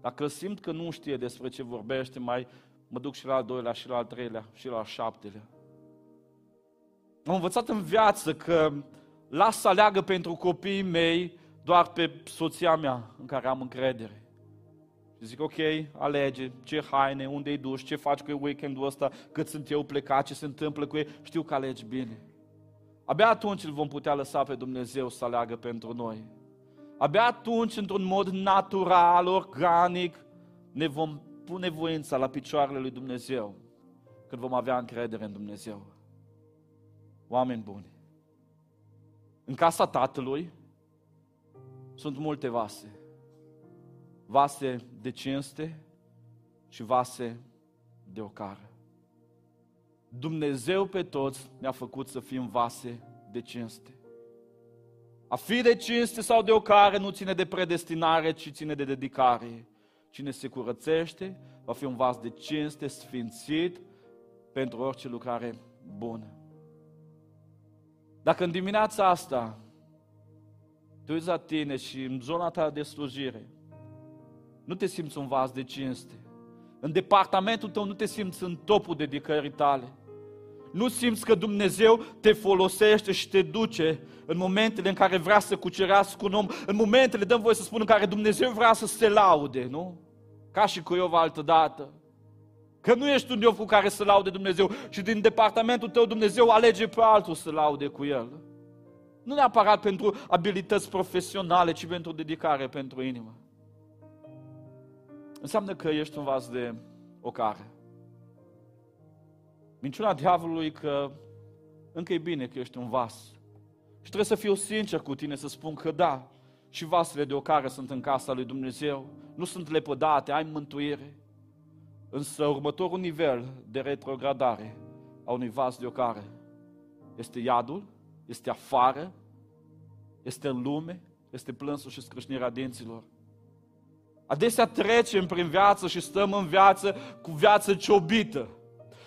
Speaker 1: Dacă simt că nu știe despre ce vorbește, mai mă duc și la al doilea, și la al treilea, și la al șaptelea. Am învățat în viață că las să aleagă pentru copiii mei doar pe soția mea în care am încredere. Și zic, ok, alege ce haine, unde îi duci, ce faci cu ei weekendul ăsta, cât sunt eu plecat, ce se întâmplă cu ei, știu că alegi bine. Abia atunci îl vom putea lăsa pe Dumnezeu să aleagă pentru noi. Abia atunci, într-un mod natural, organic, ne vom pune voința la picioarele lui Dumnezeu, când vom avea încredere în Dumnezeu. Oameni buni, în casa Tatălui sunt multe vase. Vase de cinste și vase de ocară. Dumnezeu pe toți ne-a făcut să fim vase de cinste. A fi de cinste sau de ocară nu ține de predestinare, ci ține de dedicare. Cine se curățește va fi un vas de cinste, sfințit pentru orice lucrare bună. Dacă în dimineața asta te uiți la tine și în zona ta de slujire, nu te simți un vas de cinste. În departamentul tău nu te simți în topul dedicării tale. Nu simți că Dumnezeu te folosește și te duce în momentele în care vrea să cucerească un om, în momentele, dăm voie să spun, în care Dumnezeu vrea să se laude, nu? Ca și cu Iov altă dată. Că nu ești un Iov cu care să laude Dumnezeu și din departamentul tău Dumnezeu alege pe altul să laude cu el. Nu neapărat pentru abilități profesionale, ci pentru dedicare, pentru inimă. Înseamnă că ești un vas de ocare. Minciuna diavolului că încă e bine că ești un vas. Și trebuie să fiu sincer cu tine să spun că da, și vasele de ocare sunt în casa lui Dumnezeu, nu sunt lepădate, ai mântuire. Însă următorul nivel de retrogradare a unui vas de ocare este iadul, este afară, este în lume, este plânsul și scrâșnirea dinților. Adesea trecem prin viață și stăm în viață cu viață ciobită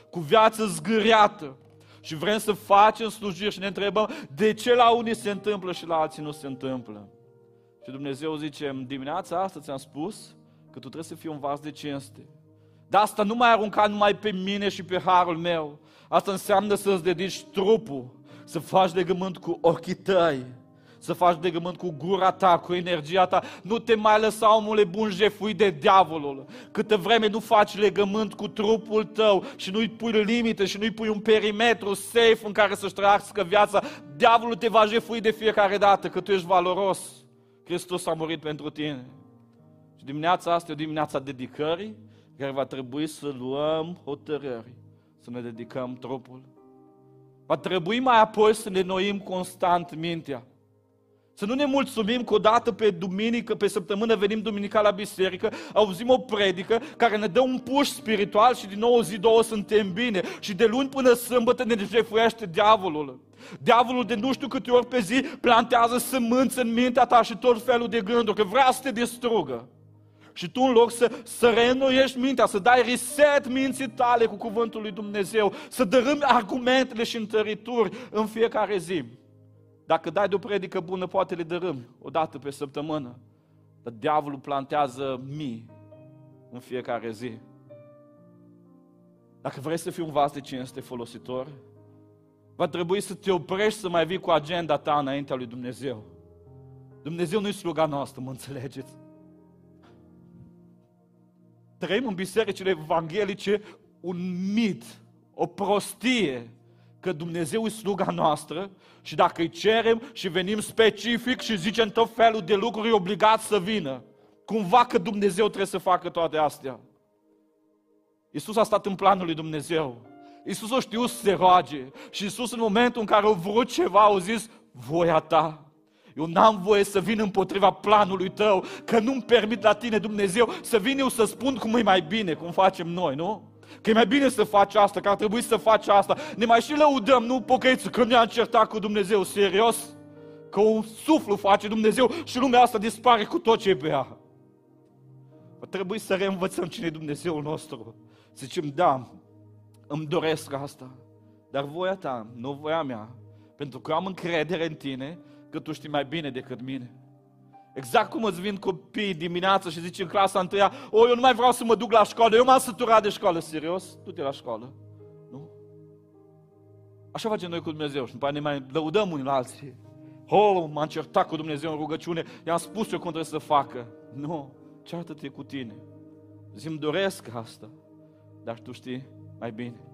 Speaker 1: cu viață zgâriată. Și vrem să facem slujiri și ne întrebăm de ce la unii se întâmplă și la alții nu se întâmplă. Și Dumnezeu zice, în dimineața asta ți-am spus că tu trebuie să fii un vas de cinste. Dar asta nu mai arunca numai pe mine și pe harul meu. Asta înseamnă să-ți dedici trupul, să faci legământ cu ochii tăi, să faci legământ cu gura ta, cu energia ta. Nu te mai lăsa, omule bun, jefui de diavolul. Câtă vreme nu faci legământ cu trupul tău și nu-i pui limite și nu-i pui un perimetru safe în care să-și trăiască viața, diavolul te va jefui de fiecare dată că tu ești valoros. Hristos a murit pentru tine. Și dimineața asta e o dimineața dedicării, care va trebui să luăm hotărâri, să ne dedicăm trupul. Va trebui mai apoi să ne noim constant mintea. Să nu ne mulțumim că o dată pe duminică, pe săptămână venim duminica la biserică, auzim o predică care ne dă un puș spiritual și din nou o zi, două suntem bine. Și de luni până sâmbătă ne jefuiește diavolul. Diavolul de nu știu câte ori pe zi plantează sămânță în mintea ta și tot felul de gânduri, că vrea să te distrugă. Și tu în loc să, să reînnoiești mintea, să dai reset minții tale cu cuvântul lui Dumnezeu, să dărâmi argumentele și întărituri în fiecare zi. Dacă dai de o predică bună, poate le dărâmi o dată pe săptămână. Dar diavolul plantează mii în fiecare zi. Dacă vrei să fii un vas de cinste folositor, va trebui să te oprești să mai vii cu agenda ta înaintea lui Dumnezeu. Dumnezeu nu-i sluga noastră, mă înțelegeți? Trăim în bisericile evanghelice un mit, o prostie, că Dumnezeu e sluga noastră și dacă îi cerem și venim specific și zicem tot felul de lucruri, e obligat să vină. Cumva că Dumnezeu trebuie să facă toate astea. Iisus a stat în planul lui Dumnezeu. Iisus o știu să se roage. Și Iisus în momentul în care a vrut ceva, a zis, voia ta. Eu n-am voie să vin împotriva planului tău, că nu-mi permit la tine Dumnezeu să vin eu să spun cum e mai bine, cum facem noi, nu? Că e mai bine să faci asta, că ar trebui să faci asta. Ne mai și lăudăm, nu pocăiți, că ne-am certat cu Dumnezeu, serios? Că un suflu face Dumnezeu și lumea asta dispare cu tot ce e pe ea. Va trebui să reînvățăm cine e Dumnezeul nostru. Să zicem, da, îmi doresc asta, dar voia ta, nu voia mea, pentru că am încredere în tine că tu știi mai bine decât mine. Exact cum îți vin copiii dimineața și zici în clasa întâia, o, eu nu mai vreau să mă duc la școală, eu m-am săturat de școală, serios, du-te la școală. Nu? Așa facem noi cu Dumnezeu și după aceea ne mai lăudăm unii la alții. Oh, m-am certat cu Dumnezeu în rugăciune, i-am spus eu cum trebuie să facă. Nu, ceartă-te cu tine. Zi-mi doresc asta, dar tu știi mai bine.